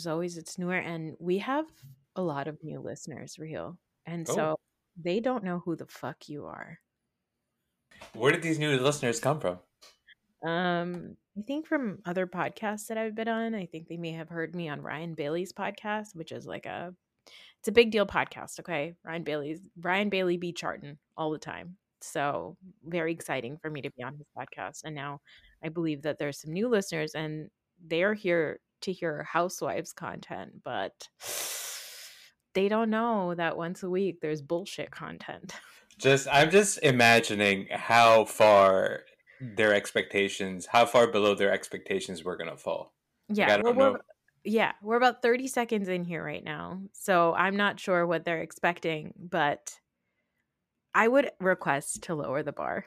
As always, it's newer, and we have a lot of new listeners, Real. And Oh. so they don't know who the fuck you are. Where did these new listeners come from? Um, I think from other podcasts that I've been on, I think they may have heard me on Ryan Bailey's podcast, which is like a it's a big deal podcast, okay? Ryan Bailey's Ryan Bailey be charting all the time. So very exciting for me to be on his podcast. And now I believe that there's some new listeners and they are here to hear housewives content, but they don't know that once a week there's bullshit content. Just I'm just imagining how far their expectations, how far below their expectations we're gonna fall. Yeah, I well, don't we're, know. yeah, we're about 30 seconds in here right now. So I'm not sure what they're expecting, but I would request to lower the bar.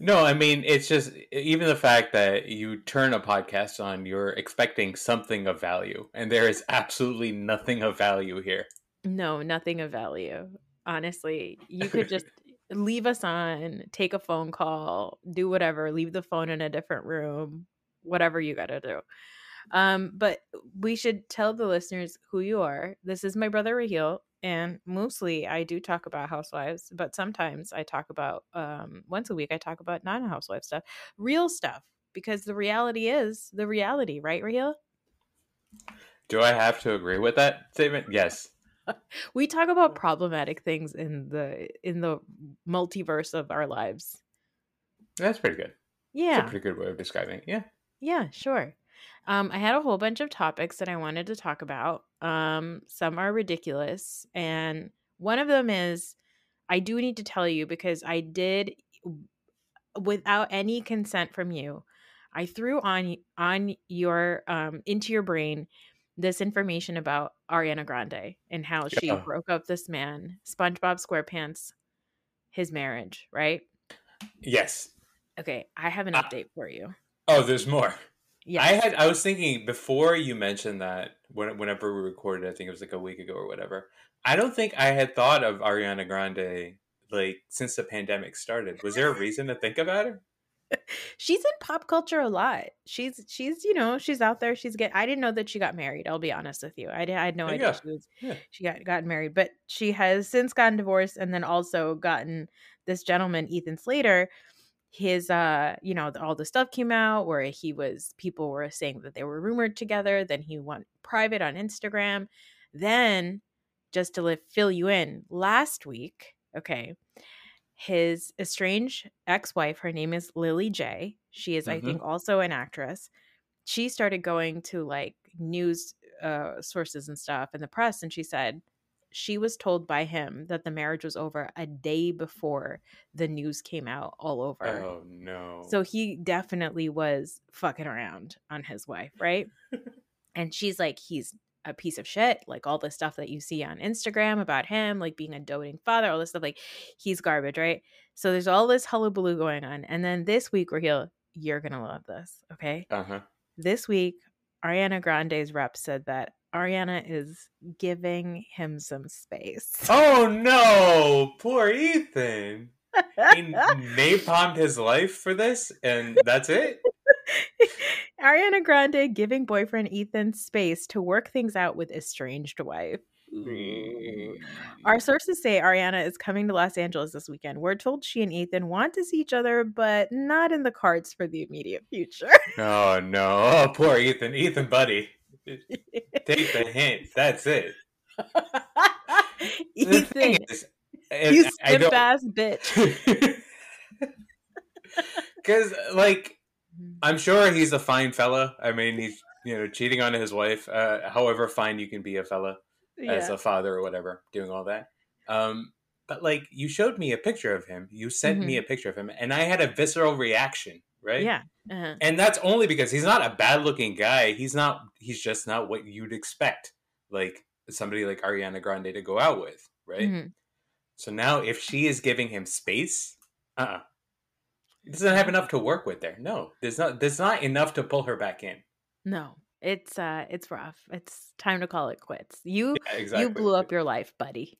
No, I mean it's just even the fact that you turn a podcast on, you're expecting something of value, and there is absolutely nothing of value here. No, nothing of value. Honestly, you could just leave us on, take a phone call, do whatever, leave the phone in a different room, whatever you got to do. Um, but we should tell the listeners who you are. This is my brother Raheel, and mostly I do talk about housewives, but sometimes I talk about um once a week I talk about non-housewife stuff, real stuff, because the reality is the reality, right, Raheel? Do I have to agree with that statement? Yes. we talk about problematic things in the in the multiverse of our lives. That's pretty good. That's Yeah. a pretty good way of describing it. Yeah. Yeah, sure. Um, I had a whole bunch of topics that I wanted to talk about. Um, some are ridiculous, and one of them is I do need to tell you because I did without any consent from you. I threw on on your um into your brain this information about Ariana Grande and how she Yeah. broke up this man, SpongeBob SquarePants, his marriage, right? Yes. Okay, I have an Ah. update for you. Oh, there's more. Yes. I had I was thinking before you mentioned that when, whenever we recorded, I think it was like a week ago or whatever. I don't think I had thought of Ariana Grande like since the pandemic started. Was there a reason to think about her? she's in pop culture a lot. She's she's you know she's out there. She's get. I didn't know that she got married. I'll be honest with you. I, did, I had no idea she was Yeah. she got gotten married, but she has since gotten divorced and then also gotten this gentleman Ethan Slater. His uh you know all the stuff came out where he was people were saying that they were rumored together. Then he went private on Instagram. Then just to li- fill you in, last week, okay, his estranged ex-wife her name is Lilly Jay she is i Mhm. think also an actress she started going to like news uh, sources and stuff in the press and she said she was told by him that the marriage was over a day before the news came out all over Oh no. so he definitely was fucking around on his wife right And she's like, he's a piece of shit. Like all the stuff that you see on Instagram about him, like being a doting father, all this stuff, like he's garbage, right? So there's all this hullabaloo going on. And then this week, Raheel, you're going to love this. Okay. Uh huh. This week, Ariana Grande's rep said that Ariana is giving him some space. Oh no, poor Ethan. He napalmed his life for this, and that's it. Ariana Grande giving boyfriend Ethan space to work things out with estranged wife. Our mm. sources say Ariana is coming to Los Angeles this weekend. We're told she and Ethan want to see each other, but not in the cards for the immediate future. Oh no, oh, poor Ethan. Ethan, buddy, take the hint. That's it. The thing Ethan, is, you don't- ass bitch. Because, like, I'm sure he's a fine fella. I mean, he's you know cheating on his wife. Uh, however fine you can be a fella as a father or whatever, doing all that. Um, but like, you showed me a picture of him. You sent me a picture of him, and I had a visceral reaction. Right. Yeah. Uh-huh. And that's only because he's not a bad looking guy. He's not. He's just not what you'd expect, like somebody like Ariana Grande to go out with, right? Mhm. So now, if she is giving him space, uh, uh he doesn't have enough to work with there. No, there's not. There's not enough to pull her back in. No. It's uh it's rough. It's time to call it quits. You Yeah, exactly. you blew up your life, buddy.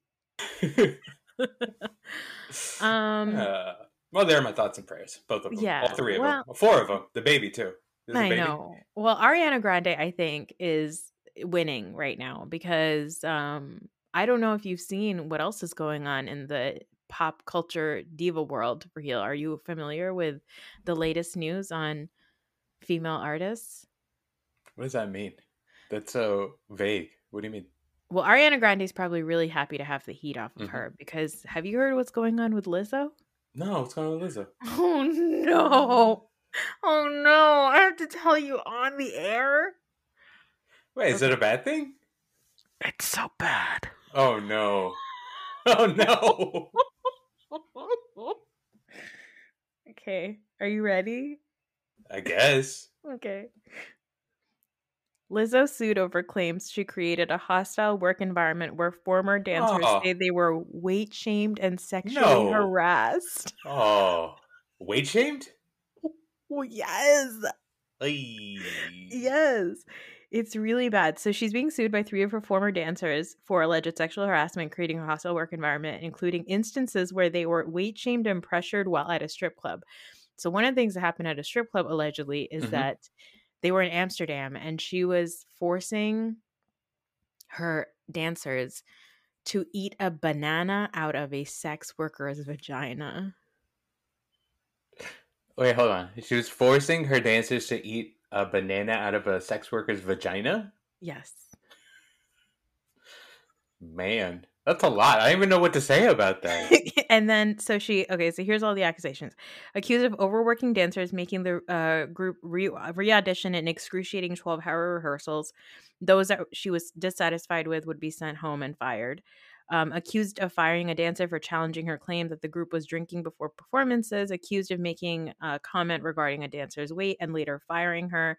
Um Uh, well, they're my thoughts and prayers. Both of them. Yeah, All three of well- them. Four of them. The baby too. There's I baby. know. Well, Ariana Grande, I think, is winning right now because um I don't know if you've seen what else is going on in the pop culture diva world heel. Are you familiar with the latest news on female artists? What does that mean? That's so vague. What do you mean? Well, Ariana Grande is probably really happy to have the heat off of Mhm. her because have you heard what's going on with Lizzo? No, what's going on with Lizzo? Oh no. Oh no. I have to tell you on the air. Wait, is it a bad thing? It's so bad. Oh no. Oh no. okay. Are you ready? I guess. Okay. Lizzo sued over claims she created a hostile work environment where former dancers Oh. say they were weight shamed and sexually No. harassed. Oh, weight shamed? Oh, yes. Yes. It's really bad. So she's being sued by three of her former dancers for alleged sexual harassment, creating a hostile work environment, including instances where they were weight shamed and pressured while at a strip club. So one of the things that happened at a strip club allegedly is Mhm. that they were in Amsterdam and she was forcing her dancers to eat a banana out of a sex worker's vagina. Wait, hold on. She was forcing her dancers to eat a banana out of a sex worker's vagina? Yes. Man, that's a lot. I don't even know what to say about that. and then so she okay so here's all the accusations. Accused of overworking dancers making the uh, group re- re-audition in excruciating 12 hour rehearsals. Those that she was dissatisfied with would be sent home and fired. Um, accused of firing a dancer for challenging her claim that the group was drinking before performances. Accused of making a comment regarding a dancer's weight and later firing her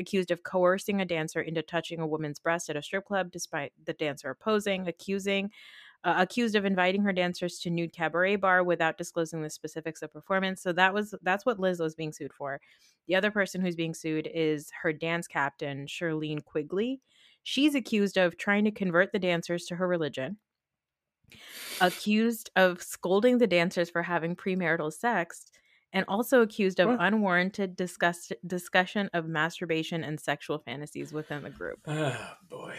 accused of coercing a dancer into touching a woman's breast at a strip club despite the dancer opposing accusing uh, accused of inviting her dancers to nude cabaret bar without disclosing the specifics of performance. So that was that's what Lizzo is being sued for. The other person who's being sued is her dance captain, Charlene Quigley. She's accused of trying to convert the dancers to her religion. Accused of scolding the dancers for having premarital sex, and also accused of What? unwarranted discuss- discussion of masturbation and sexual fantasies within the group. Oh boy.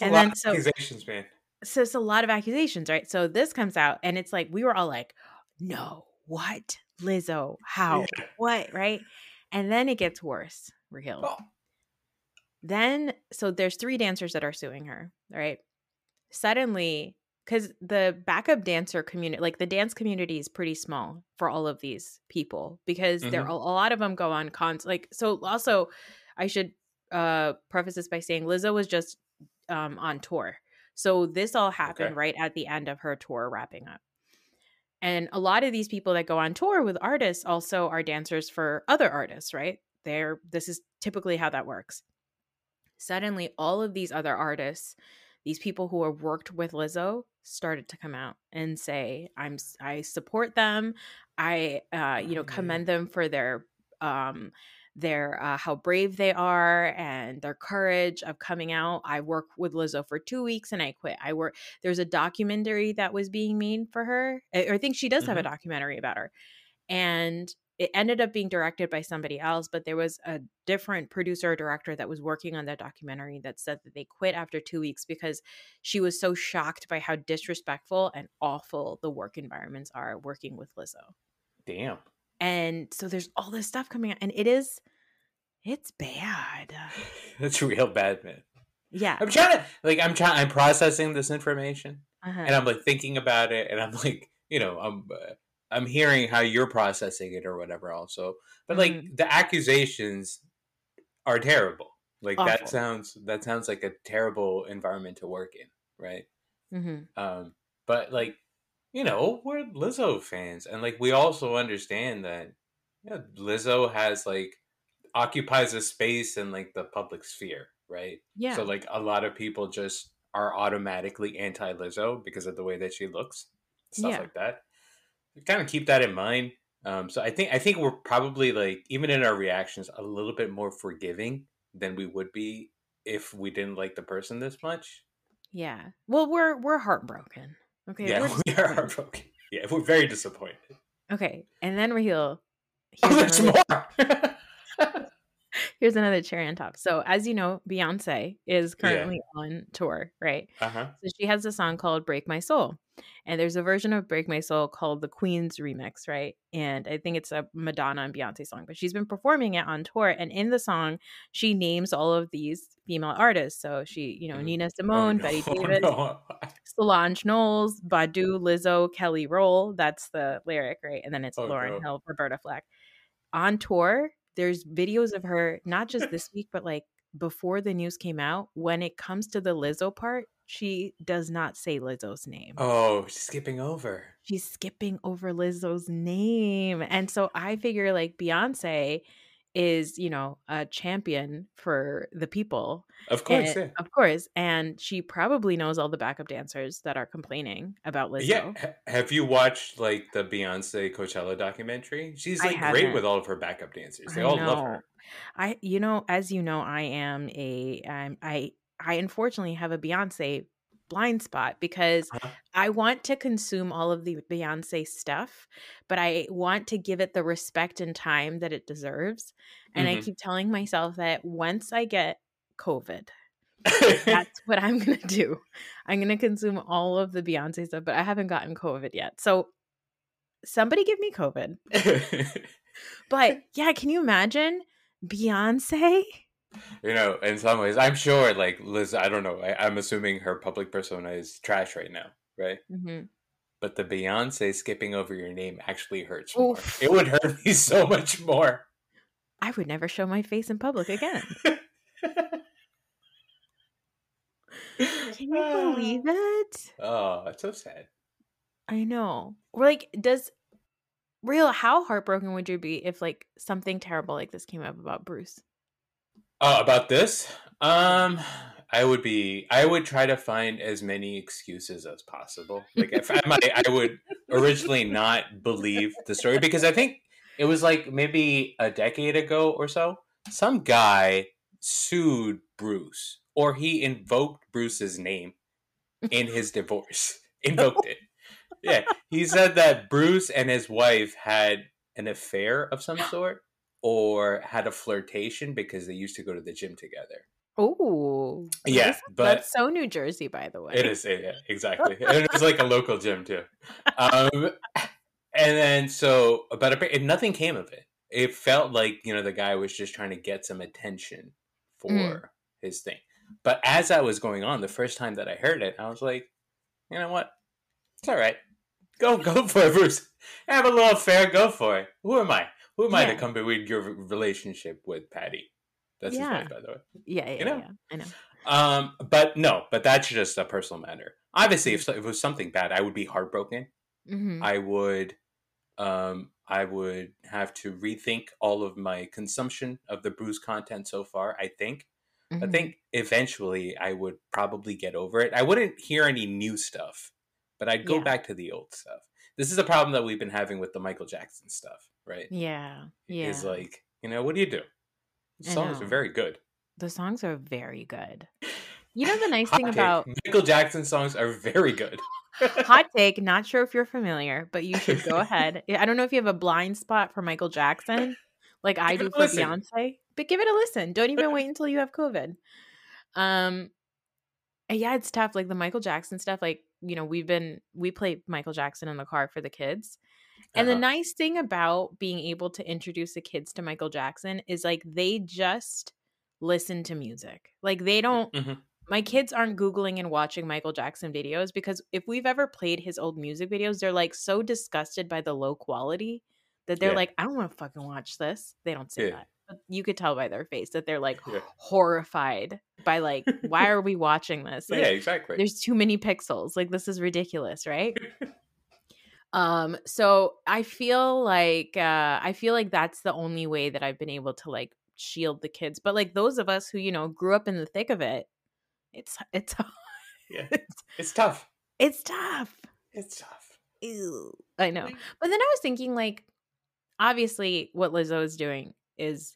A And lot then of so- accusations, man. so it's a lot of accusations, right? So this comes out, and it's like we were all like, "No, what, Lizzo? How? Yeah. What?" Right? And then it gets worse, Raheel. Oh. Then, so there's three dancers that are suing her, right? Suddenly, because the backup dancer community, like the dance community, is pretty small for all of these people because there Mhm. a, a lot of them go on cons. Like, so also, I should uh preface this by saying Lizzo was just um on tour. So this all happened Okay. right at the end of her tour wrapping up. And a lot of these people that go on tour with artists also are dancers for other artists, right? They're this is typically how that works. suddenly all of these other artists, these people who have worked with Lizzo, started to come out and say, "I'm I support them. I uh, you know commend them for their um their uh, how brave they are and their courage of coming out. I work with Lizzo for two weeks and I quit. I work. There's a documentary that was being made for her. I, I think she does have a documentary about her, and it ended up being directed by somebody else. But there was a different producer or director that was working on that documentary that said that they quit after two weeks because she was so shocked by how disrespectful and awful the work environments are working with Lizzo. Damn. And so there's all this stuff coming out, and it is, it's bad. That's real bad, man. Yeah. I'm trying to like I'm trying I'm processing this information Uh-huh. and I'm like thinking about it and I'm like, you know, I'm uh, I'm hearing how you're processing it or whatever also. But like Mhm. the accusations are terrible. Like Awful. that sounds that sounds like a terrible environment to work in, right? Mhm. Um, but like, you know, we're Lizzo fans, and like we also understand that yeah, Lizzo has like occupies a space in like the public sphere, right? Yeah. So like a lot of people just are automatically anti Lizzo because of the way that she looks, stuff Yeah. like that. Kind of keep that in mind. Um, so I think I think we're probably like even in our reactions a little bit more forgiving than we would be if we didn't like the person this much. yeah. Well, we're we're heartbroken. Okay. yeah, we're we are heartbroken. Yeah, we're very disappointed. Okay. And then Raheel. Oh, here's there's more. Here's another cherry on top. So, as you know, Beyonce is Yeah. currently on tour, right? uh huh. So she has a song called Break My Soul. And there's a version of Break My Soul called the Queen's Remix, right? And I think it's a Madonna and Beyonce song, but she's been performing it on tour. And in the song, she names all of these female artists. So she, you know, Mhm. Nina Simone, Betty Davis, no. Solange Knowles, Badu, Lizzo, Kelly Rowland. That's the lyric, right? And then it's Oh, Lauryn no. Hill, Roberta Flack. On tour, there's videos of her, not just this week, but like before the news came out. When it comes to the Lizzo part, she does not say Lizzo's name. Oh, she's skipping over. She's skipping over Lizzo's name. And so I figure like Beyonce is, you know, a champion for the people. Of course, And- yeah. Of course. And she probably knows all the backup dancers that are complaining about Lizzo. Yeah. ha- Have you watched like the Beyonce Coachella documentary? She's like great with all of her backup dancers. They I all love her. I you know, as you know, I am a I'm I I unfortunately have a Beyonce blind spot because Uh-huh. I want to consume all of the Beyonce stuff, but I want to give it the respect and time that it deserves. And I Mhm. keep telling myself that once I get COVID, that's what I'm going to do. I'm going to consume all of the Beyonce stuff, but I haven't gotten COVID yet. So somebody give me COVID. But yeah, can you imagine Beyonce? You know, in some ways, I'm sure like Liz. I don't know. I, I'm assuming her public persona is trash right now, right? Mm-hmm. But the Beyonce skipping over your name actually hurts more. It would hurt me so much more. I would never show my face in public again. Can you believe it? Oh, it's so sad. I know. We're like, does real how heartbroken would you be if like something terrible like this came up about Bruce? Oh, about this? Um, I would be. I would try to find as many excuses as possible. Like if I I would originally not believe the story because I think it was like maybe a decade ago or so. Some guy sued Bruce, or he invoked Bruce's name in his divorce. Invoked it. Yeah, he said that Bruce and his wife had an affair of some sort or had a flirtation because they used to go to the gym together. Oh, Yeah, but that's so New Jersey, by the way. it is yeah, exactly, and it was like a local gym too. Um, and then so, but nothing came of it. It felt like you know the guy was just trying to get some attention for Mm. his thing. But as that was going on, the first time that I heard it, I was like, you know what? It's all right. Go go for it, Bruce. Have a little affair. Go for it. Who am I? Who am I to Yeah. come between your relationship with Patti? That's Yeah. his wife, by the way. Yeah, yeah, know? yeah. I know. Um, but no, but that's just a personal matter. Obviously, if, so- if it was something bad, I would be heartbroken. hmm I would, um, I would have to rethink all of my consumption of the Bruce content so far. I think, I Mhm. think eventually I would probably get over it. I wouldn't hear any new stuff, but I'd go Yeah. back to the old stuff. This is a problem that we've been having with the Michael Jackson stuff, right? Yeah. Yeah. Is like, you know, what do you do? The songs are very good. the songs are very good. You know the nice Hot thing take, about Michael Jackson songs are very good. hot take, not sure if you're familiar, but you should go ahead. I don't know if you have a blind spot for Michael Jackson, like I do for listen. Beyonce, but give it a listen. Don't even wait until you have COVID. Um, yeah, it's tough. Like the Michael Jackson stuff, like you know, we've been we play Michael Jackson in the car for the kids. And the Uh-huh. nice thing about being able to introduce the kids to Michael Jackson is like they just listen to music. Like they don't Mhm. my kids aren't googling and watching Michael Jackson videos because if we've ever played his old music videos, they're like so disgusted by the low quality that they're Yeah. like, I don't want to fucking watch this. They don't say Yeah. that. You could tell by their face that they're like Yeah. horrified by like, why are we watching this? Like, yeah, exactly. there's too many pixels like this is ridiculous right um so i feel like uh i feel like that's the only way that i've been able to like shield the kids but like those of us who you know grew up in the thick of it it's it's Yeah. it's, It's tough. it's tough It's tough. Ew. i know but then i was thinking like obviously what lizzo is doing is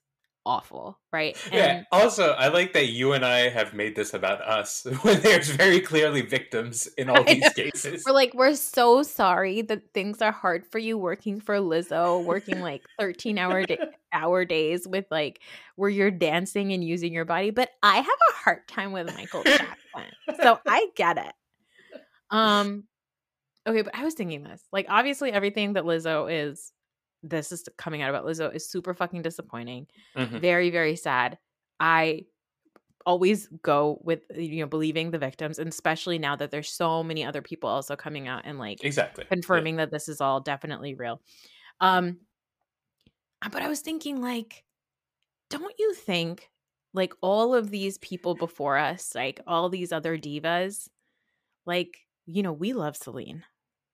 awful right yeah. Also, I like that you and I have made this about us when there's very clearly victims in all these cases. We're like, we're so sorry that things are hard for you working for Lizzo, working like 13 hour da- hour days with like where you're dancing and using your body. But I have a hard time with Michael Jackson. So I get it. Um okay, but I was thinking this. Like obviously everything that Lizzo is this is coming out about Lizzo is super fucking disappointing Mhm. very very sad i always go with you know believing the victims and especially now that there's so many other people also coming out and like Exactly. Yeah. confirming that this is all definitely real um but i was thinking like don't you think like all of these people before us like all these other divas like you know we love celine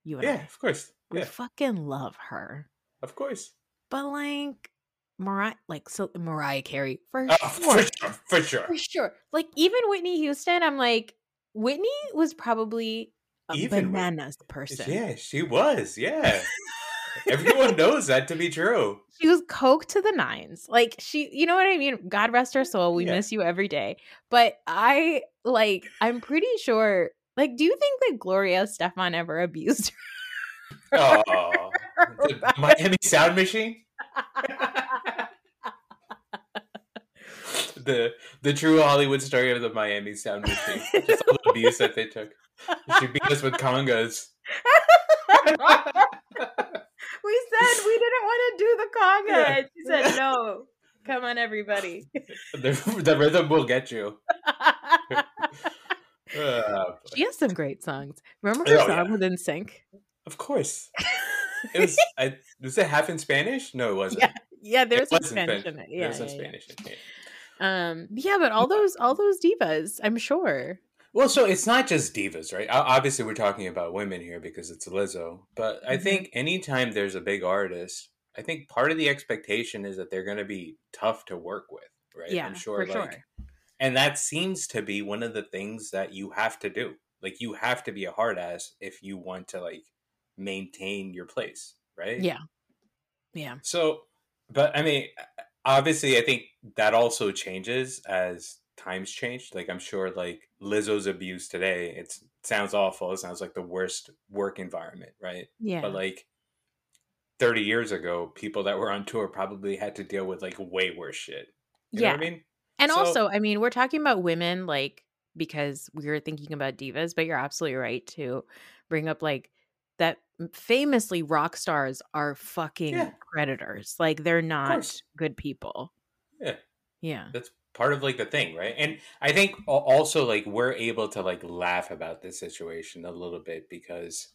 you and Yeah, i of course. we Yeah, fucking love her of course. but like mariah like so mariah carey for Oh, sure for sure. For sure. for sure. Like even Whitney Houston, I'm like, Whitney was probably a Even bananas person. Yeah, she was. Yeah. Everyone knows that to be true. She was coke to the nines. Like she, you know what I mean? God rest her soul. We Yeah. miss you every day. But I like, I'm pretty sure. Like, do you think that Gloria Estefan ever abused her? Oh? The Miami Sound Machine. the the true Hollywood story of the Miami Sound Machine. Just all the abuse that they took. She beat us with congas. we said we didn't want to do the conga. Yeah. She said, no. Come on, everybody. The, the rhythm will get you. Uh, she has some great songs. Remember her Oh, song yeah. with NSYNC? of course. It was. I, was it half in Spanish? No, it wasn't. Yeah, yeah, there's some was Spanish in it. Yeah, there's some yeah, yeah. Spanish in it. Um, yeah, but all those all those divas, I'm sure. Well, so it's not just divas, right? Obviously, we're talking about women here because it's Lizzo. But I Mhm. think anytime there's a big artist, I think part of the expectation is that they're going to be tough to work with, right? Yeah, I'm sure, for like, sure. and that seems to be one of the things that you have to do. Like, you have to be a hard ass if you want to like maintain your place, right? Yeah, yeah, So, but I mean, obviously, I think that also changes as times change. Like, I'm sure, like Lizzo's abuse today, it's, it sounds awful. It sounds like the worst work environment, right? yeah. But like 30 years ago, people that were on tour probably had to deal with like way worse shit. You yeah. know what I mean? And So- also, I mean, we're talking about women, like because we were thinking about divas, but you're absolutely right to bring up like that. Famously, rock stars are fucking Yeah. predators. Like they're not good people. Yeah. Yeah, That's part of like the thing, right? And I think also like we're able to like laugh about this situation a little bit because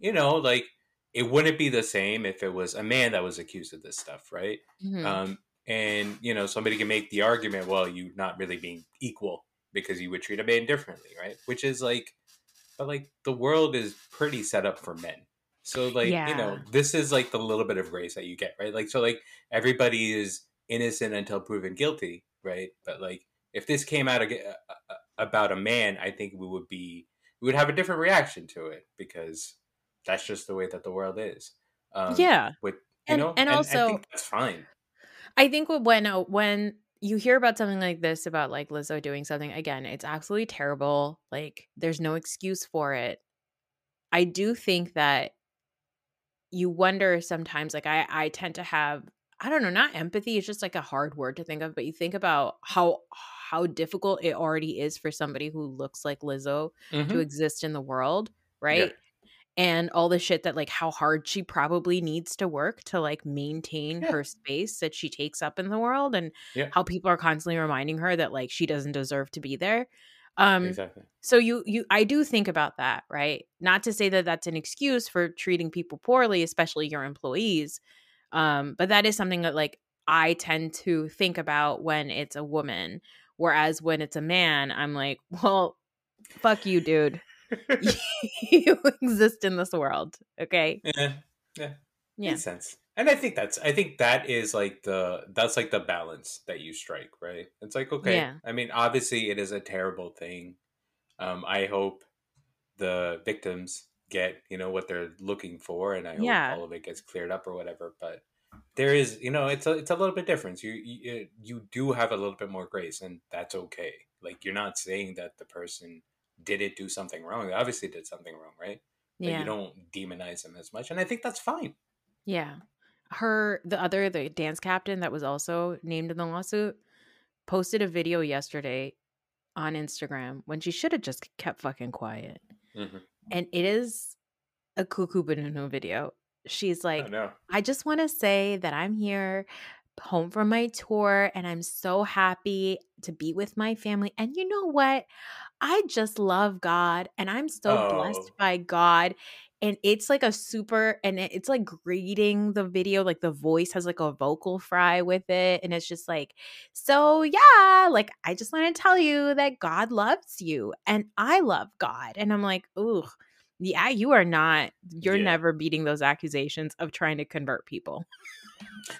you know, like it wouldn't be the same if it was a man that was accused of this stuff, right? Mhm. Um, and you know, somebody can make the argument, well, you not really being equal because you would treat a man differently, right? Which is like, but like the world is pretty set up for men. So like, you know, this is like the little bit of grace that you get, right? Like, so like everybody is innocent until proven guilty, right? But like If this came out about a man, I think we would be we would have a different reaction to it because that's just the way that the world is. Um, Yeah. with you And- know, and I also- think that's fine. I think when uh, when you hear about something like this about like Lizzo doing something again, it's absolutely terrible. Like there's no excuse for it. I do think that you wonder sometimes like I I tend to have I don't know, not empathy, it's just like a hard word to think of, but you think about how how difficult it already is for somebody who looks like Lizzo to Mhm. exist in the world, right? And all the shit that like how hard she probably needs to work to like maintain Yeah. her space that she takes up in the world and Yeah. how people are constantly reminding her that like she doesn't deserve to be there. Um exactly. so you you I do think about that, right? Not to say that that's an excuse for treating people poorly, especially your employees. Um but that is something that like I tend to think about when it's a woman, whereas when it's a man, I'm like, well, fuck you, dude. you exist in this world, okay? Yeah, yeah, Yeah. makes sense. And I think that's I think that is like the that's like the balance that you strike, right? It's like okay, Yeah. I mean, obviously it is a terrible thing. Um, I hope the victims get you know what they're looking for, and I Yeah. hope all of it gets cleared up or whatever. But there is, you know, it's a it's a little bit different. You you you do have a little bit more grace, and that's okay. Like you're not saying that the person didn't do something wrong. They obviously did something wrong, right? But Yeah. you don't demonize them as much, and I think that's fine. Yeah. Her the other the dance captain that was also named in the lawsuit posted a video yesterday on Instagram when she should have just kept fucking quiet. Mhm. And it is a cuckoo banana video. She's Oh, like, no. I just want to say that I'm here home from my tour and I'm so happy to be with my family. And you know what? I just love God and I'm so blessed Oh. by God. And it's like a super, and it- it's like greeting the video. Like the voice has like a vocal fry with it. And it's just like, so yeah, like I just want to tell you that God loves you and I love God. And I'm like, ooh, yeah, you are not, you're Yeah. never beating those accusations of trying to convert people.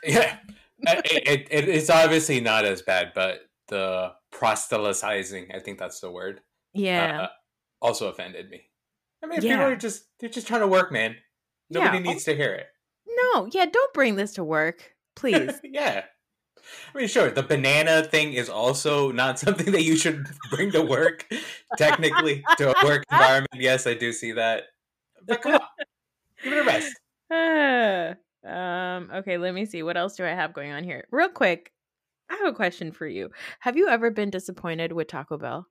Yeah, Uh, it, it, it, it's obviously not as bad, but the proselytizing, I think that's the word, Yeah. uh, also offended me. I mean, people are just they're just trying to work, man. Nobody Yeah. needs to hear it. no, yeah, don't bring this to work, please. yeah. I mean, sure, the banana thing is also not something that you should bring to work, technically, to a work environment. Yes, I do see that. But come on, give it a rest. Uh, um, okay, let me see. What else do I have going on here? Real quick, I have a question for you. Have you ever been disappointed with Taco Bell?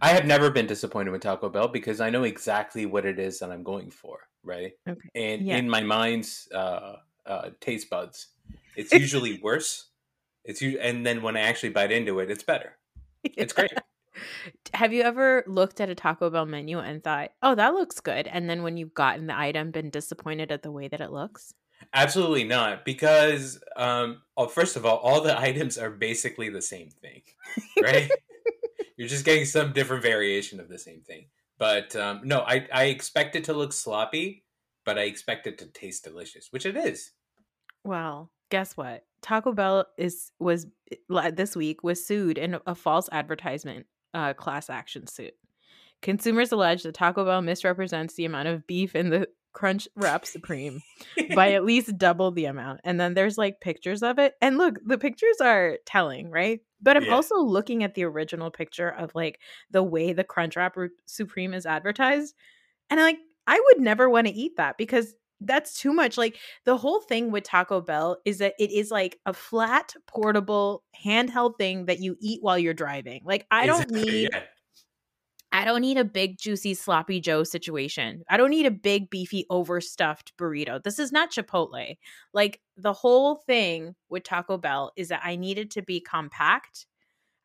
I have never been disappointed with Taco Bell because I know exactly what it is that I'm going for, right? Okay. And Yeah. in my mind's uh, uh, taste buds, it's usually worse. It's u- and then when I actually bite into it, it's better. It's great. Have you ever looked at a Taco Bell menu and thought, "Oh, that looks good," and then when you've gotten the item, been disappointed at the way that it looks? Absolutely not, because um, oh, first of all, all the items are basically the same thing, right? You're just getting some different variation of the same thing. But um, no, I, I expect it to look sloppy, but I expect it to taste delicious, which it is. Well, guess what? Taco Bell is was this week was sued in a false advertisement uh, class action suit. Consumers allege that Taco Bell misrepresents the amount of beef in the Crunchwrap Supreme by at least double the amount. And then there's like pictures of it. And look, the pictures are telling, right? But I'm Yeah. also looking at the original picture of like the way the Crunchwrap Supreme is advertised. And I'm like, I would never want to eat that because that's too much. Like, the whole thing with Taco Bell is that it is like a flat, portable, handheld thing that you eat while you're driving. Like, I don't Exactly, need. yeah. I don't need a big, juicy, sloppy Joe situation. I don't need a big, beefy, overstuffed burrito. This is not Chipotle. Like the whole thing with Taco Bell is that I need it to be compact.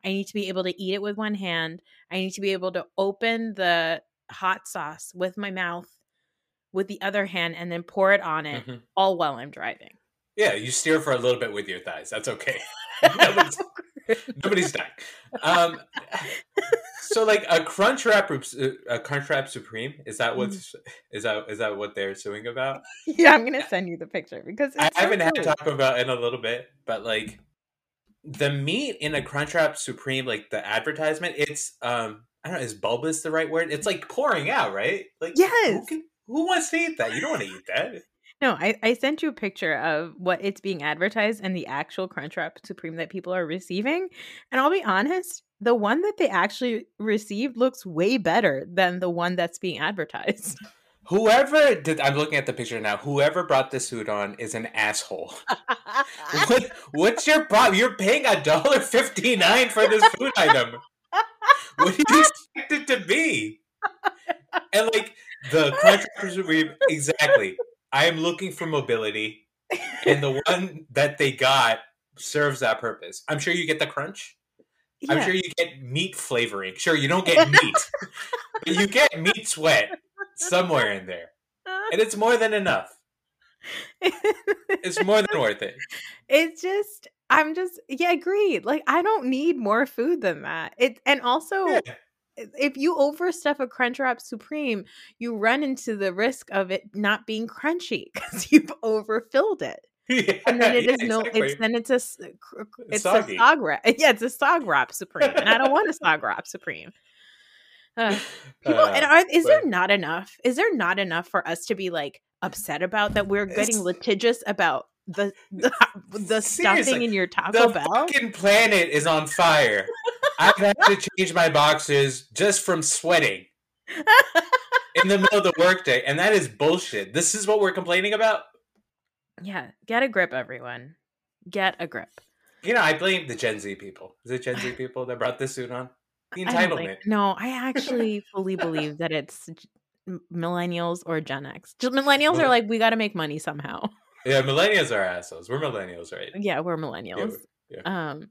I need to be able to eat it with one hand. I need to be able to open the hot sauce with my mouth with the other hand and then pour it on it Mhm. all while I'm driving. Yeah, you steer for a little bit with your thighs. That's okay. nobody's, nobody's dying. Um, so like a crunch wrap, a crunch wrap supreme. Is that what's is that is that what they're suing about? yeah, I'm gonna send you the picture because I so haven't had cool. Taco Bell in a little bit, but like the meat in a Crunchwrap Supreme, like the advertisement, it's um I don't know, is bulbous the right word? It's like pouring out, right? Like Yes. who, can, who wants to eat that? You don't want to eat that. No, I, I sent you a picture of what it's being advertised and the actual Crunchwrap Supreme that people are receiving. And I'll be honest, the one that they actually received looks way better than the one that's being advertised. Whoever did, I'm looking at the picture now. Whoever brought this food on is an asshole. what, what's your problem? You're paying a dollar fifty nine for this food item. What do you expect it to be? And like the Crunchwrap Supreme, exactly. I am looking for mobility, and the one that they got serves that purpose. I'm sure you get the crunch. I'm sure you get meat flavoring. Sure, you don't get meat, but you get meat sweat somewhere in there, and it's more than enough. It's more than worth it. it's just I'm just yeah, agreed. Like I don't need more food than that. It and also Yeah. If you overstuff a Crunchwrap Supreme, you run into the risk of it not being crunchy because you've overfilled it. Yeah, And then it yeah, is no, exactly. it's then it's a cr- It's it's soggy. a sog wrap. Yeah, it's a sog wrap supreme, and I don't want a sog wrap supreme. Uh, people, and Uh, are, is there not enough? Is there not enough for us to be like upset about that? We're getting litigious about the the, the stuffing in your Taco the Bell. fucking planet is on fire. I've had to change my boxes just from sweating in the middle of the workday, and that is bullshit. This is what we're complaining about. yeah, get a grip, everyone. Get a grip. You know, I blame the Gen Z people. Is it Gen Z people that brought this suit on? The I don't entitlement. no, I actually fully believe that it's millennials or Gen X. Just millennials are like, we got to make money somehow. Yeah, millennials are assholes. We're millennials, right? Yeah, we're millennials. yeah. Um,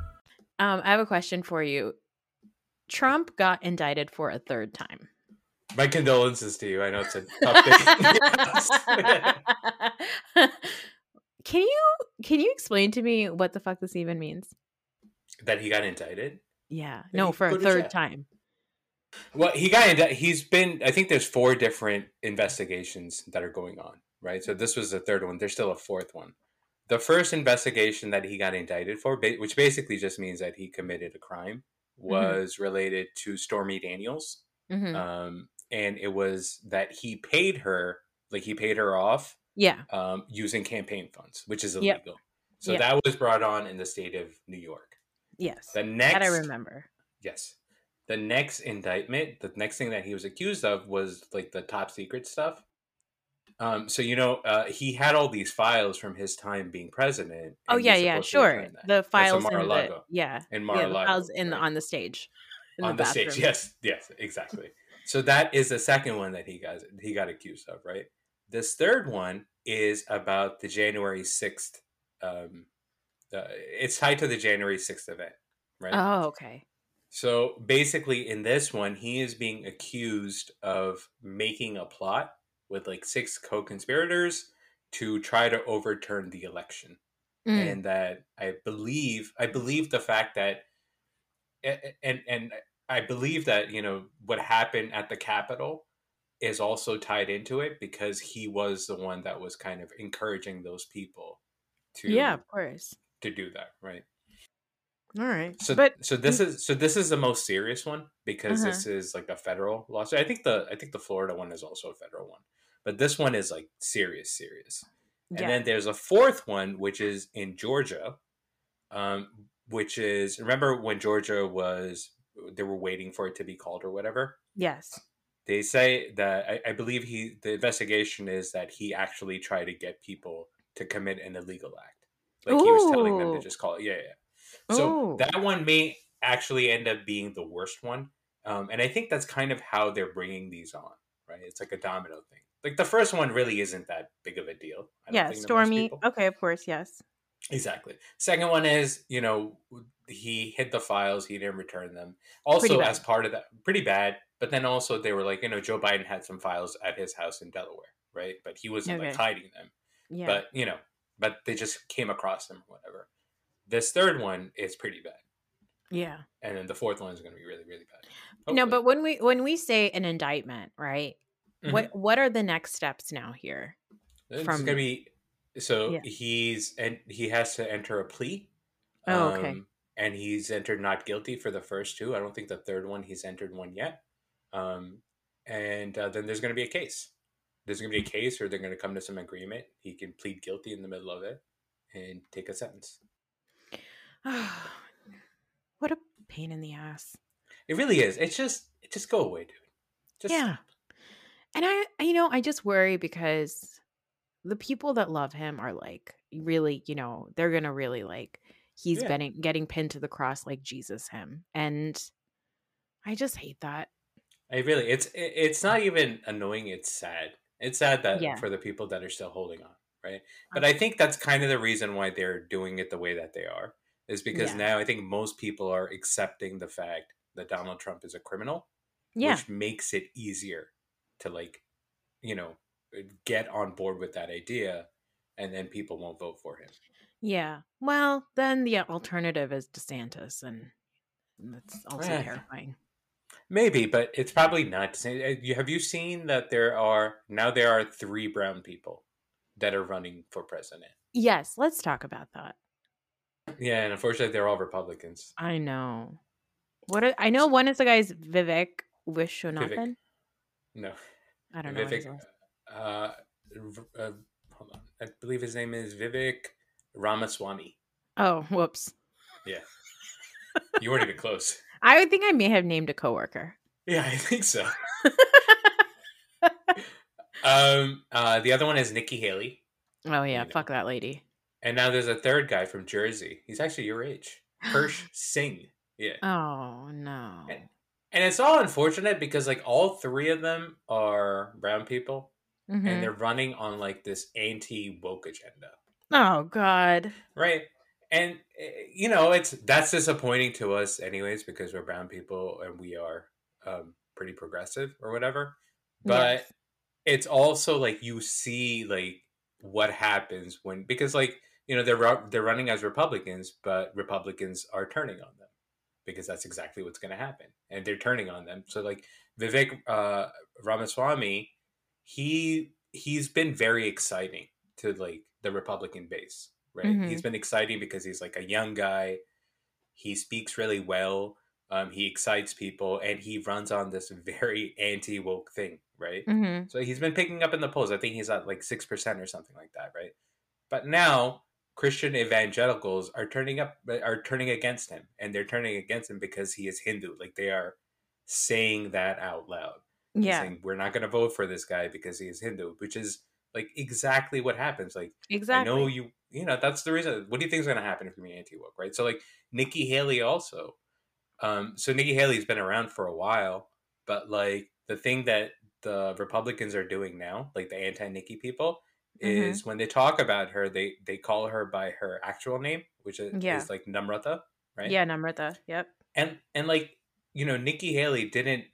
Um, I have a question for you. Trump got indicted for a third time. My condolences to you. I know it's a tough thing. can you can you explain to me what the fuck this even means? that he got indicted. Yeah, Did no, for a third time. Well, he got into, he's been I think there's four different investigations that are going on, right? So this was the third one. There's still a fourth one. The first investigation that he got indicted for, which basically just means that he committed a crime, was related to Stormy Daniels. Mhm. Um, and it was that he paid her, like he paid her off yeah, um, using campaign funds, which is Yep. illegal. So Yep. that was brought on in the state of New York. yes, The next that I remember. Yes. The next indictment, the next thing that he was accused of was like the top secret stuff. Um, so you know, uh, he had all these files from his time being president. Oh yeah, yeah, sure. The files in the Mar-a-Lago. yeah, In yeah, Mar-a-Lago, the files in the on the stage, on the, stage. Yes, yes, exactly. so that is the second one that he got he got accused of, right? This third one is about the January sixth. Um, uh, it's tied to the January sixth event, right? Oh, okay. So basically, in this one, he is being accused of making a plot with like six co conspirators to try to overturn the election. Mm. And that I believe, I believe the fact that, and, and I believe that, you know, what happened at the Capitol is also tied into it because he was the one that was kind of encouraging those people to, yeah, of course. to do that, right? All right, So, but so this is so this is the most serious one because Uh-huh. this is like a federal lawsuit. I think the I think the Florida one is also a federal one, but this one is like serious, serious. And yeah, then there's a fourth one which is in Georgia, um, which is remember when Georgia was they were waiting for it to be called or whatever. yes, They say that I, I believe he the investigation is that he actually tried to get people to commit an illegal act, like he was telling them to just call it. Yeah, yeah. So Ooh. that one may actually end up being the worst one. Um, and I think that's kind of how they're bringing these on, right? It's like a domino thing. Like the first one really isn't that big of a deal. I don't yeah, think Stormy. people. Okay, of course, yes. Exactly. Second one is, you know, he hid the files, he didn't return them. Also, as part of that, pretty bad. But then also, they were like, you know, Joe Biden had some files at his house in Delaware, right? But he wasn't like hiding them. Yeah. But, you know, but they just came across them or whatever. This third one is pretty bad. yeah. And then the fourth one is going to be really, really bad. No, but when we when we say an indictment, right? Mhm. What what are the next steps now here? It's from- gonna be so Yeah. he's and he has to enter a plea. Oh, okay. Um, and he's entered not guilty for the first two. I don't think the third one he's entered one yet. Um, and uh, then there's gonna be a case. There's gonna be a case, or they're gonna come to some agreement. He can plead guilty in the middle of it and take a sentence. what a pain in the ass. It really is. It's just it just go away, dude. Just yeah. And I, you know, I just worry because the people that love him are like really, you know, they're gonna really like he's Yeah. getting getting pinned to the cross like Jesus him, and I just hate that. I really, it's it's not even annoying. It's sad. It's sad that Yeah. for the people that are still holding on, right? Uh, but I think that's kind of the reason why they're doing it the way that they are, is because Yeah. now I think most people are accepting the fact that Donald Trump is a criminal, Yeah, which makes it easier to like, you know, get on board with that idea, and then people won't vote for him. yeah. Well, then the alternative is DeSantis, and that's also Eh. terrifying. Maybe, but it's probably not. Uh, you- Have you seen that there are now there are three brown people that are running for president? Yes, let's talk about that. Yeah, and unfortunately, they're all Republicans. I know. What are, I know one is the guy's Vivek Vishwanathan. No, I don't know. Vivek. last- Uh, uh, hold on, I believe his name is Vivek Ramaswamy. Oh, whoops. Yeah, you weren't even close. I would think I may have named a coworker. Yeah, I think so. Um, uh, the other one is Nikki Haley, Oh yeah, know. fuck that lady. and now there's a third guy from Jersey. He's actually your age, Hirsh Singh. Yeah, Oh no. And- and it's all unfortunate because like all three of them are brown people, Mhm. and they're running on like this anti woke agenda. Oh god. right and eh, you know it's that's disappointing to us anyways because we're brown people and we are um pretty progressive or whatever but Yes. it's also like you see like what happens when because like you know they're they're running as republicans but republicans are turning on them because that's exactly what's going to happen and they're turning on them so like vivek uh ramaswamy he he's been very exciting to like the republican base right Mhm. he's been exciting because he's like a young guy he speaks really well um, he excites people and he runs on this very anti-woke thing right Mhm. so he's been picking up in the polls. I think he's at like six percent or something like that, right? But now Christian evangelicals are turning up, are turning against him, and they're turning against him because he is Hindu. Like they are saying that out loud, Yeah. saying we're not going to vote for this guy because he is Hindu, which is like exactly what happens. Like Exactly. I know you, you know, that's the reason. What do you think is going to happen if you're anti woke, right? So like Nikki Haley also. Um, so Nikki Haley's been around for a while, but like the thing that the Republicans are doing now, like the anti Nikki people, Mhm. is when they talk about her, they they call her by her actual name, which is, Yeah. is like Namrata, right? Yeah, Namrata. Yep. and and like you know nikki haley didn't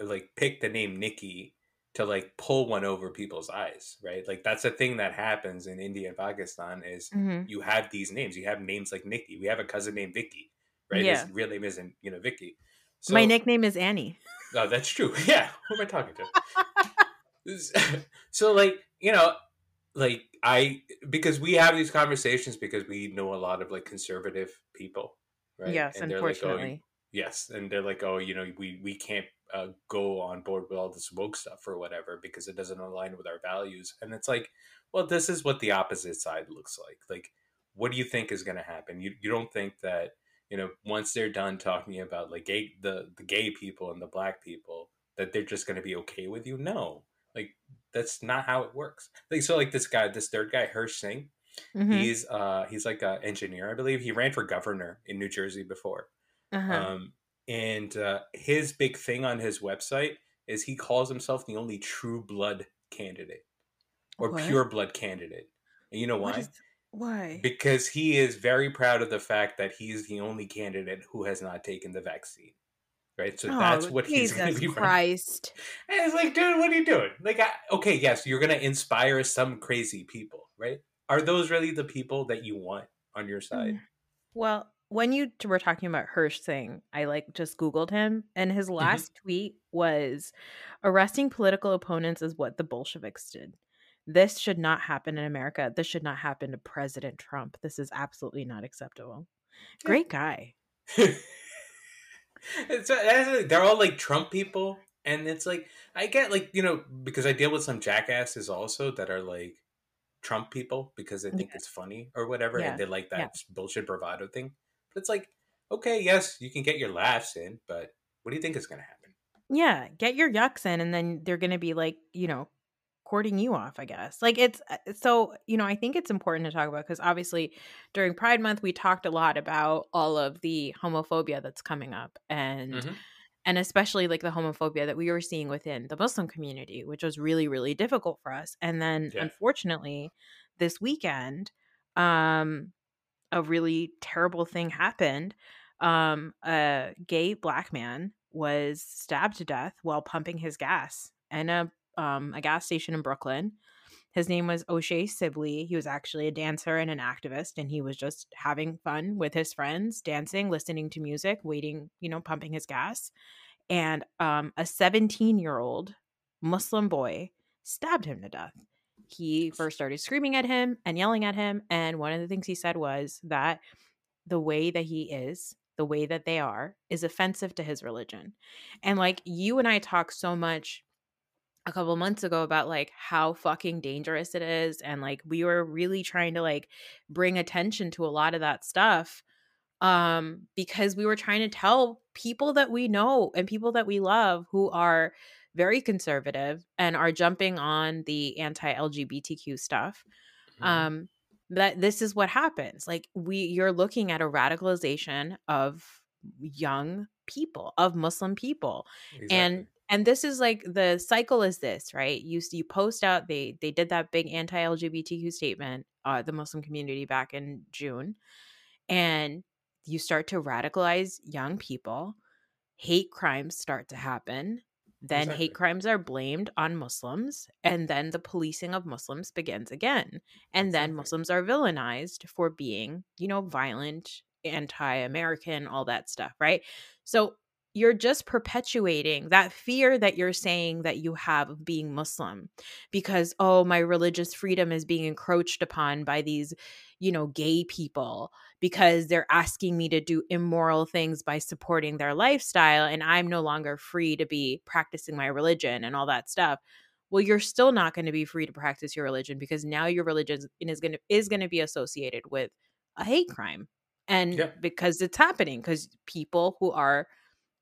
like pick the name nikki to like pull one over people's eyes right like that's a thing that happens in india and pakistan is hmm you have these names you have names like nikki we have a cousin named vicky right Yeah. his real name isn't you know vicky so My nickname is Annie. oh that's true yeah who am i talking to so like you know like i because we have these conversations because we know a lot of like conservative people right Yes, And they're like, oh, unfortunately. Yes, and they're like, oh, you know, we we can't uh, go on board with all this woke stuff or whatever because it doesn't align with our values. And it's like, well, this is what the opposite side looks like. Like, what do you think is going to happen? You you don't think that you know once they're done talking about like gay the the gay people and the black people that they're just going to be okay with you? No, like that's not how it works. Like so, like this guy, this third guy, Hirsh Singh. Mhm. He's uh he's like an engineer, I believe. He ran for governor in New Jersey before. Uh-huh. Um, and uh, his big thing on his website is he calls himself the only true blood candidate or What? pure blood candidate. And you know why? is- Why? because he is very proud of the fact that he is the only candidate who has not taken the vaccine. Right, so that's Oh, what he's going to Jesus be. Christ. And it's like, dude, what are you doing? Like, I, okay, yes, you're going to inspire some crazy people, right? Are those really the people that you want on your side? Mm. Well, when you were talking about Hirsh Singh, I like just Googled him, and his mm-hmm. last tweet was arresting political opponents is what the Bolsheviks did. This should not happen in America. This should not happen to President Trump. This is absolutely not acceptable. Great guy. it's, they're all like Trump people, and it's like I get like you know because I deal with some jackasses also that are like Trump people because they think Yeah. it's funny or whatever, Yeah, and they like that yeah. bullshit bravado thing. But it's like, okay, yes, you can get your laughs in, but what do you think is going to happen? Yeah, get your yucks in, and then they're going to be like, you know, courting you off, I guess. Like it's uh, so, you know, I think it's important to talk about because obviously during Pride Month, we talked a lot about all of the homophobia that's coming up and Mhm. and especially like the homophobia that we were seeing within the Muslim community, which was really, really difficult for us. And then Yeah. unfortunately, this weekend, um, a really terrible thing happened. Um, a gay black man was stabbed to death while pumping his gas in a um a gas station in Brooklyn. His name was O'Shea Sibley. He was actually a dancer and an activist, and he was just having fun with his friends, dancing, listening to music, waiting, you know, pumping his gas. And um, a 17 year old Muslim boy stabbed him to death. He first started screaming at him and yelling at him. And one of the things he said was that the way that he is, the way that they are, is offensive to his religion. And like you and I talk so much a couple months ago about like how fucking dangerous it is and like we were really trying to like bring attention to a lot of that stuff um because we were trying to tell people that we know and people that we love who are very conservative and are jumping on the anti-LGBTQ stuff Mhm. um that this is what happens like we you're looking at a radicalization of young people of muslim people Exactly. and this is like the cycle is this right? You you post out they they did that big anti-lgbtq statement uh the muslim community back in june and you start to radicalize young people hate crimes start to happen then Exactly. hate crimes are blamed on muslims and then the policing of muslims begins again and then muslims are villainized for being you know violent anti-american all that stuff right? So you're just perpetuating that fear that you're saying that you have of being muslim because oh my religious freedom is being encroached upon by these you know gay people because they're asking me to do immoral things by supporting their lifestyle and I'm no longer free to be practicing my religion and all that stuff. Well, you're still not going to be free to practice your religion because now your religion is going to is going to be associated with a hate crime. And Yeah. because it's happening cuz people who are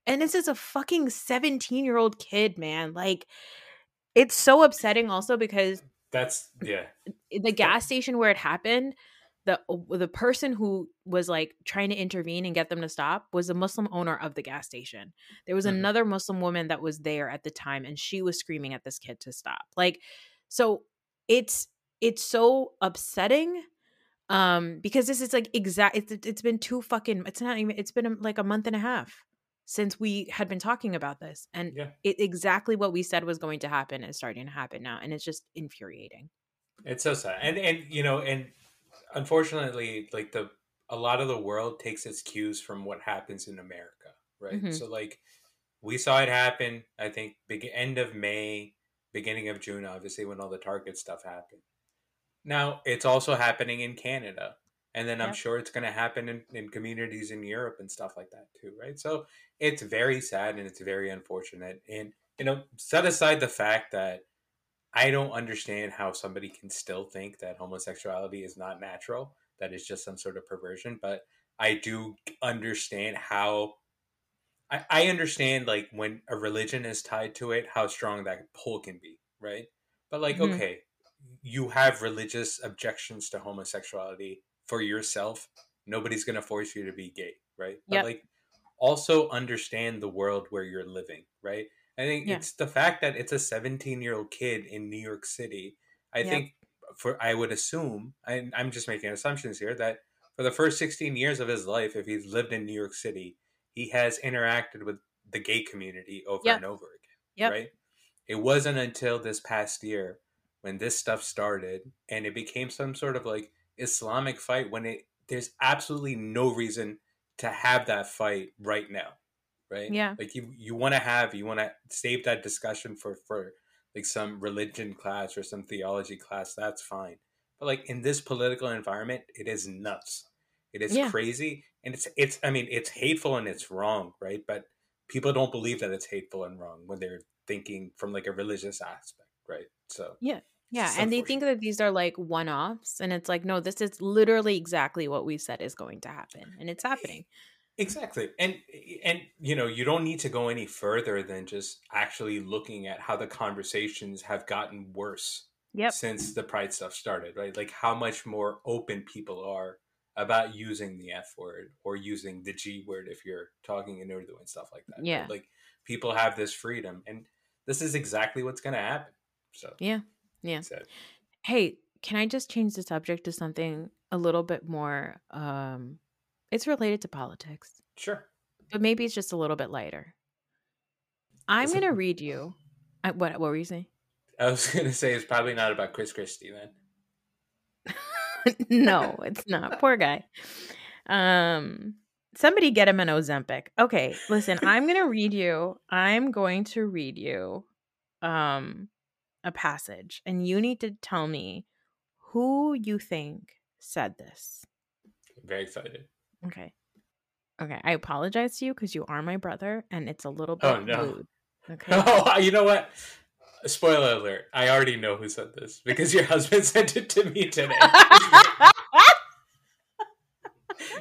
and this is a fucking 17-year-old kid, man. Like it's so upsetting also because That's yeah. the gas station where it happened the the person who was like trying to intervene and get them to stop was a muslim owner of the gas station there was Mhm. another muslim woman that was there at the time and she was screaming at this kid to stop like so it's it's so upsetting um because this is like exact it's it's been two fucking it's not even it's been um, like a month and a half since we had been talking about this and Yeah. it exactly what we said was going to happen is starting to happen now and it's just infuriating It's so sad, and and you know, and unfortunately, like the a lot of the world takes its cues from what happens in America, right? Mhm. So like we saw it happen. I think big end of May, beginning of June, obviously when all the Target stuff happened. Now it's also happening in Canada, and then I'm sure it's going to happen in, in communities in Europe and stuff like that too, right? So it's very sad and it's very unfortunate. And you know, set aside the fact that I don't understand how somebody can still think that homosexuality is not natural, that it's just some sort of perversion. But I do understand how I, I understand like when a religion is tied to it, how strong that pull can be, right? But like, Mhm. okay, you have religious objections to homosexuality for yourself. Nobody's gonna force you to be gay, right? But like also understand the world where you're living, right? I think Yeah. it's the fact that it's a 17 year old kid in New York City. I Yep. think for I would assume, I, I'm just making assumptions here that for the first 16 years of his life, if he's lived in New York City, he has interacted with the gay community over Yep. and over again. Yep. Right. It wasn't until this past year when this stuff started and it became some sort of like Islamic fight when it there's absolutely no reason to have that fight right now. Right. Yeah. Like you you want to have you want to save that discussion for for like some religion class or some theology class. That's fine. But like in this political environment, it is nuts. It is Yeah. crazy, and it's it's. I mean, it's hateful and it's wrong, right? But people don't believe that it's hateful and wrong when they're thinking from like a religious aspect, right? So Yeah. Yeah, and they think that these are like one-offs and it's like no, this is literally exactly what we said is going to happen and it's happening. Exactly. And and you know, you don't need to go any further than just actually looking at how the conversations have gotten worse Yep. since the pride stuff started, right? Like how much more open people are about using the F word or using the G word if you're talking in Urdu and stuff like that. Yeah. Like people have this freedom and this is exactly what's gonna happen. So Yeah. Yeah. Hey, can I just change the subject to something a little bit more um it's related to politics, Sure. but maybe it's just a little bit lighter. I'm going to read you I, what what were you saying? I was gonna say it's probably not about Chris Christie then. no, it's not. Poor guy. Um somebody get him an Ozempic. Okay, listen, I'm going to read you. I'm going to read you um a passage and you need to tell me who you think said this. I'm very excited. Okay. Okay, I apologize to you cuz you are my brother and it's a little oh, bit Oh, no. rude. Okay. Oh, you know what? Spoiler alert. I already know who said this because your husband sent it to me today.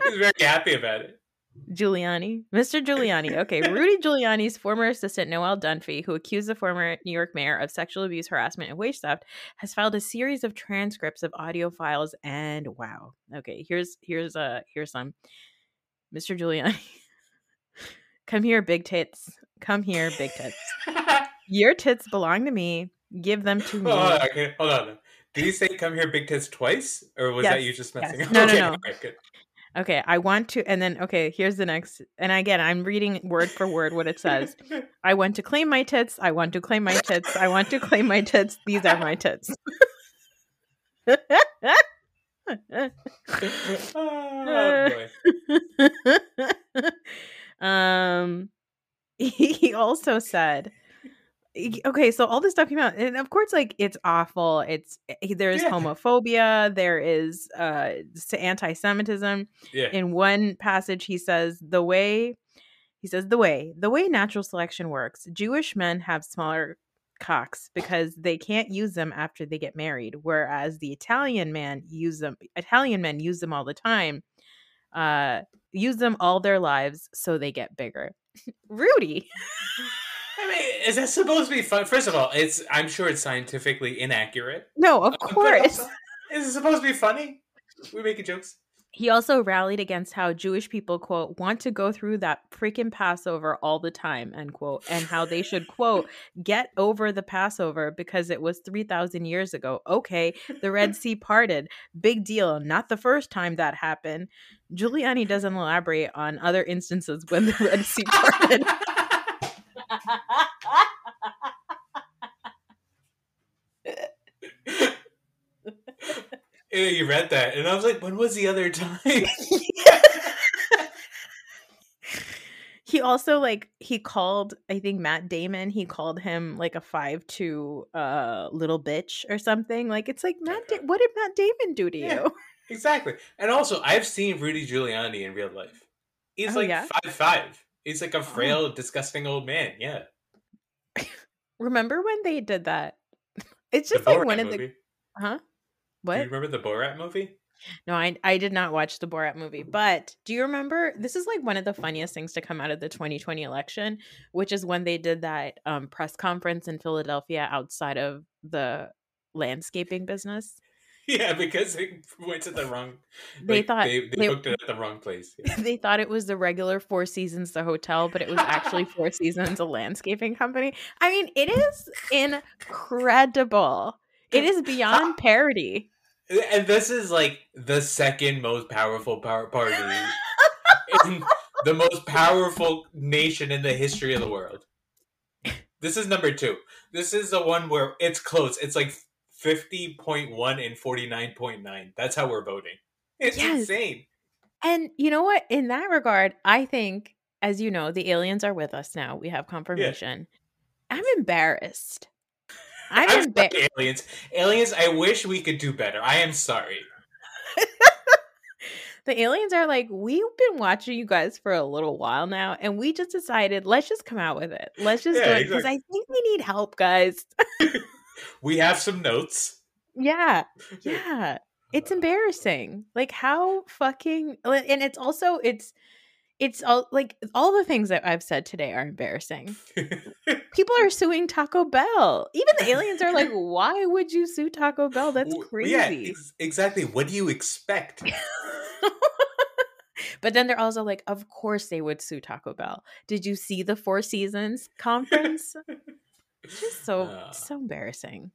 He's very happy about it. Giuliani, Mr. Giuliani. Okay, Rudy Giuliani's former assistant Noelle Dunphy, who accused the former New York mayor of sexual abuse, harassment, and wage theft, has filed a series of transcripts of audio files. And wow, okay, here's here's uh here's some. Mr. Giuliani, come here, big tits. Come here, big tits. Your tits belong to me. Give them to me. Hold on, okay, hold on. Did you say "come here, big tits" twice, or was that you just yes. messing up? No, no, okay, no. alright, good. Okay, I want to, and then okay, here's the next. And again, I'm reading word for word what it says. I want to claim my tits. I want to claim my tits. I want to claim my tits. These are my tits. oh, um, he also said, okay, so all this stuff came out, and of course, like it's awful. It's there's Yeah. homophobia. There is uh anti-Semitism. Yeah. in one passage he says the way he says the way the way natural selection works jewish men have smaller cocks because they can't use them after they get married whereas the italian man use them italian men use them all the time uh use them all their lives so they get bigger rudy I mean, is that supposed to be fun? First of all, it's I'm sure it's scientifically inaccurate. no of course also, is it supposed to be funny? We making jokes. He also rallied against how Jewish people, quote, want to go through that freaking Passover all the time, end quote, and how they should, quote, get over the Passover because it was 3,000 years ago. Okay, the Red Sea parted. Big deal. Not the first time that happened. Giuliani doesn't elaborate on other instances when the Red Sea parted. Yeah, you read that, and I was like, when was the other time? he also like he called i think matt damon he called him like a five two uh little bitch or something like it's like matt da- what did matt damon do to Yeah. you exactly. And also, I've seen Rudy Giuliani in real life. He's Oh, like yeah? five five. He's like a frail, disgusting old man. Yeah. remember when they did that it's The just like Borat one of the huh What? Do you remember the Borat movie? no i i did not watch the borat movie but do you remember this is like one of the funniest things to come out of the 2020 election which is when they did that um press conference in philadelphia outside of the landscaping business Yeah, because they went to the wrong. They like, thought- they, they, booked it at the wrong place. Yeah. they thought it was the regular Four Seasons, the hotel, but it was actually Four Seasons, a landscaping company. I mean, it is incredible. It is beyond parody. And this is like the second most powerful power party in the most powerful nation in the history of the world. This is number two. This is the one where it's close. It's like 50.1 and 49.9. That's how we're voting. It's Yes. insane. And you know what? In that regard, I think, as you know, the aliens are with us now. We have confirmation. I'm embarrassed. I'm, I'm embarrassed. aliens. Aliens, I wish we could do better. I am sorry. the aliens are like, we've been watching you guys for a little while now, and we just decided, let's just come out with it. Let's just do it because I think we need help, guys. We have some notes. yeah, yeah. Uh, it's embarrassing. Like how fucking, and it's also it's. It's all like all the things that I've said today are embarrassing. People are suing Taco Bell. Even the aliens are like, "Why would you sue Taco Bell? That's crazy." Yeah, ex- exactly. What do you expect? but then they're also like, of course they would sue Taco Bell. Did you see the Four Seasons conference? Just so Uh. so embarrassing.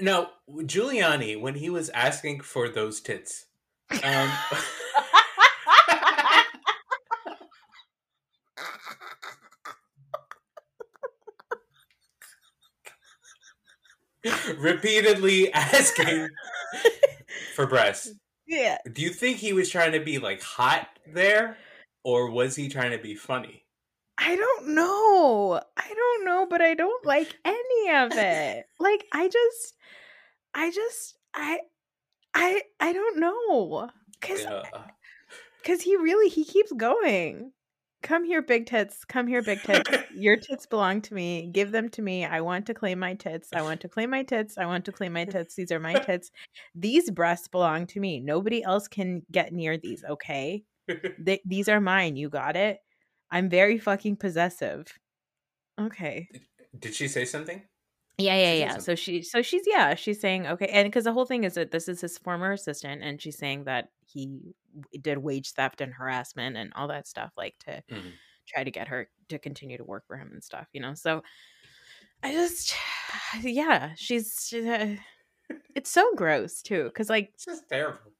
now, Giuliani, when he was asking for those tits, um, repeatedly asking for breasts. yeah. Do you think he was trying to be like hot there, or was he trying to be funny? I don't know. I don't know, but I don't like any of it. like I just I just I I I don't know. Cuz Yeah. cuz he really he keeps going. Come here big tits. Come here big tits. Your tits belong to me. Give them to me. I want to claim my tits. I want to claim my tits. I want to claim my tits. These are my tits. These breasts belong to me. Nobody else can get near these, okay? Th- these are mine. You got it? I'm very fucking possessive. Okay. Did she say something? Yeah, yeah, She yeah. So she so she's yeah, she's saying okay. And cuz the whole thing is that this is his former assistant and she's saying that he did wage theft and harassment and all that stuff like to Mhm. try to get her to continue to work for him and stuff, you know. So I just yeah, she's, she's uh, it's so gross too cuz like It's just terrible.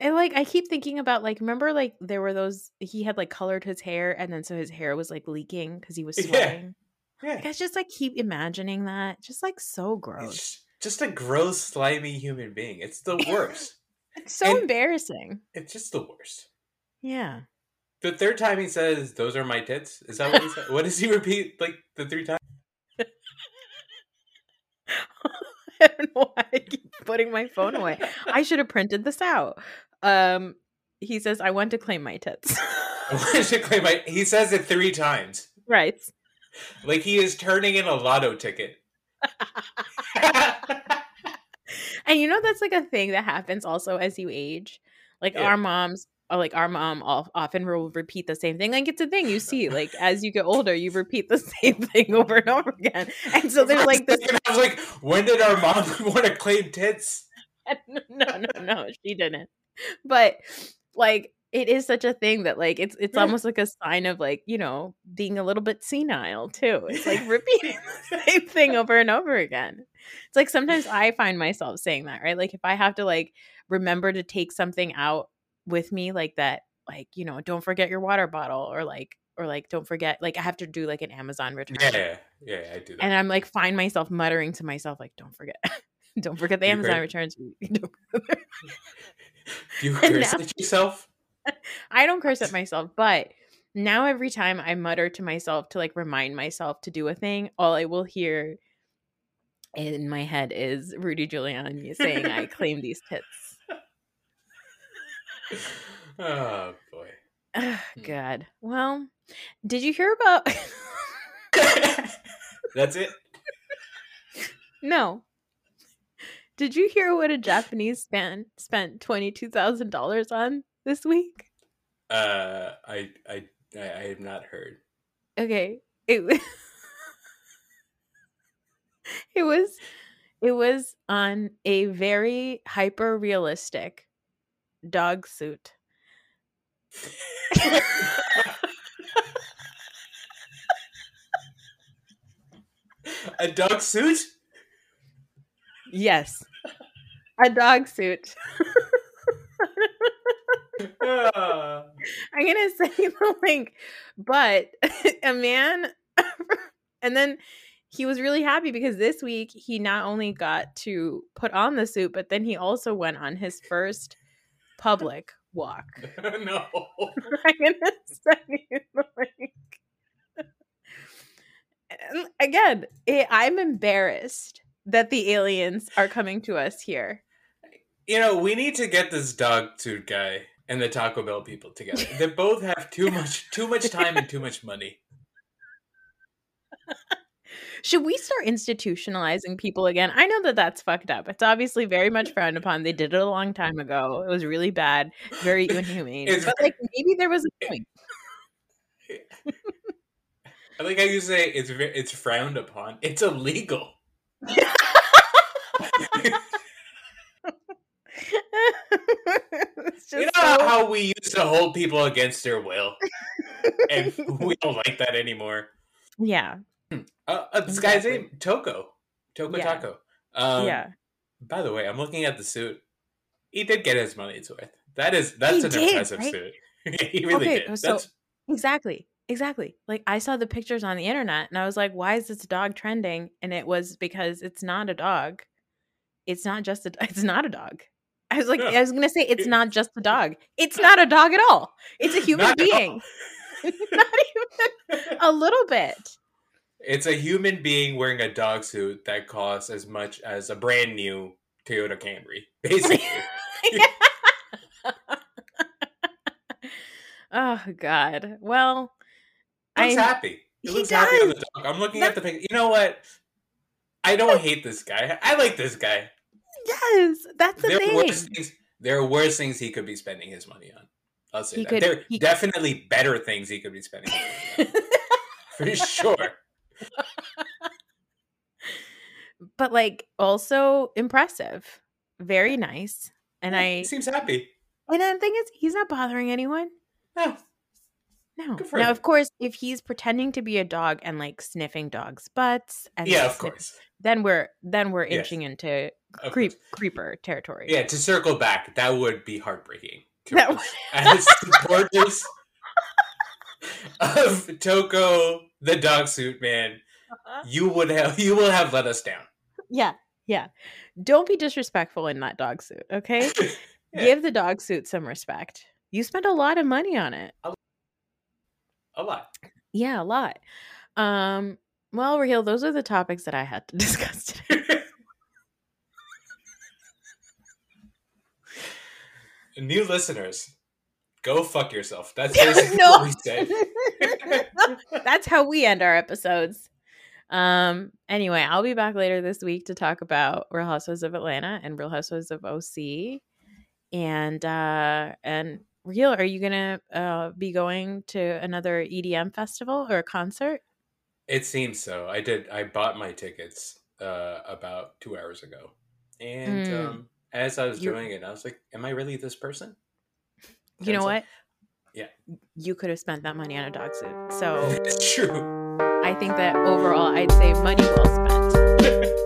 And like I keep thinking about like remember like there were those he had like colored his hair and then so his hair was like leaking cuz he was Yeah. sweating. Yeah. Like I just like keep imagining that. Just like so gross. It's just a gross, slimy human being. It's the worst. It's so and- embarrassing. it's just the worst. Yeah. The third time he says, "Those are my tits." Is that what he said? what does he repeat like the three times? I don't know why I keep putting my phone away. I should have printed this out. Um he says I want to claim my tits. I should claim my- he says it three times, right. like he is turning in a lotto ticket. And you know that's like a thing that happens also as you age. Like Yeah. our moms or like our mom often will repeat the same thing. Like it's a thing you see. Like as you get older, you repeat the same thing over and over again. And so there's like this I was like, when did our mom want to claim tits? no, no, no, she didn't. But like it is such a thing that like it's it's almost like a sign of like, you know, being a little bit senile too. It's like repeating the same thing over and over again. It's like sometimes I find myself saying that, right? Like if I have to like remember to take something out with me like that, like, you know, don't forget your water bottle or like or like don't forget like I have to do like an Amazon return. Yeah, yeah, yeah, I do that. And I'm like find myself muttering to myself like don't forget. don't forget the You Amazon returns. Do you curse now- at yourself? I don't curse at myself, but now every time I mutter to myself to like remind myself to do a thing, all I will hear in my head is Rudy Giuliani saying, I claim these tits. Oh boy. Hmm. God. Well, did you hear about. That's it. no. Did you hear what a Japanese fan spent $22,000 on this week? Uh, I, I, I, I have not heard. okay it it was it was on a very hyper realistic dog suit A dog suit? Yes. A dog suit. I'm gonna say the link, but a man, and then he was really happy because this week he not only got to put on the suit, but then he also went on his first public walk. no. I'm gonna send you the link. And again, eh, I'm embarrassed that the aliens are coming to us here. You know, we need to get this dog suit guy and the Taco Bell people together. They both have too much too much time and too much money. Should we start institutionalizing people again? I know that that's fucked up. It's obviously very much frowned upon. They did it a long time ago. It was really bad, very inhumane. It's but like maybe there was a point. I think how you say it's it's frowned upon. It's illegal. You know so- how we used to hold people against their will, and we don't like that anymore. yeah, Uh, uh, this guy's Exactly. name Toco, Toco Yeah. Taco. Um, yeah. By the way, I'm looking at the suit. He did get his money's worth. That is that's He an did, impressive right? suit. he really Okay, did. so- That's Exactly. Exactly. Like I saw the pictures on the internet and I was like, why is this dog trending? And it was because it's not a dog. It's not just a it's not a dog. I was like, Yeah. I was gonna say it's not just a dog. It's not a dog at all. It's a human Not being. not even a little bit. It's a human being wearing a dog suit that costs as much as a brand new Toyota Camry, basically. oh God. Well, looks I'm- happy. He he looks happy on the does. dog. I'm looking That- at the picture. You know what? I don't hate this guy. I like this guy. yes, that's the There are worse thing. things. There are worse things he could be spending his money on. I'll say He that. could- there are definitely better things he could be spending his money on. For sure. but like also impressive. Very nice. And Yeah, I he seems happy. and the thing is he's not bothering anyone. Yeah. No. Now him. of course if he's pretending to be a dog and like sniffing dogs' butts and Yeah, of sniff- course. then we're then we're Yes. inching into creep creeper territory. Yeah, to circle back, that would be heartbreaking. That us. As supporters of Toco, the dog suit man, uh-huh. you would have you will have let us down. Yeah. Yeah. Don't be disrespectful in that dog suit, okay? Yeah. Give the dog suit some respect. You spent a lot of money on it. A lot. Yeah, a lot. Um, well, Raheel, those are the topics that I had to discuss today. New listeners, go fuck yourself. That's basically no. what we say. That's how we end our episodes. Um, anyway, I'll be back later this week to talk about Real Housewives of Atlanta and Real Housewives of OC. And uh and Real, are you gonna uh be going to another EDM festival or a concert? It seems so. I did. I bought my tickets uh, about two hours ago, and Mm. um, as I was You're- doing it, I was like, "Am I really this person?" You know what? Yeah. You could have spent that money on a dog suit. So It's true. I think that overall I'd say money well spent.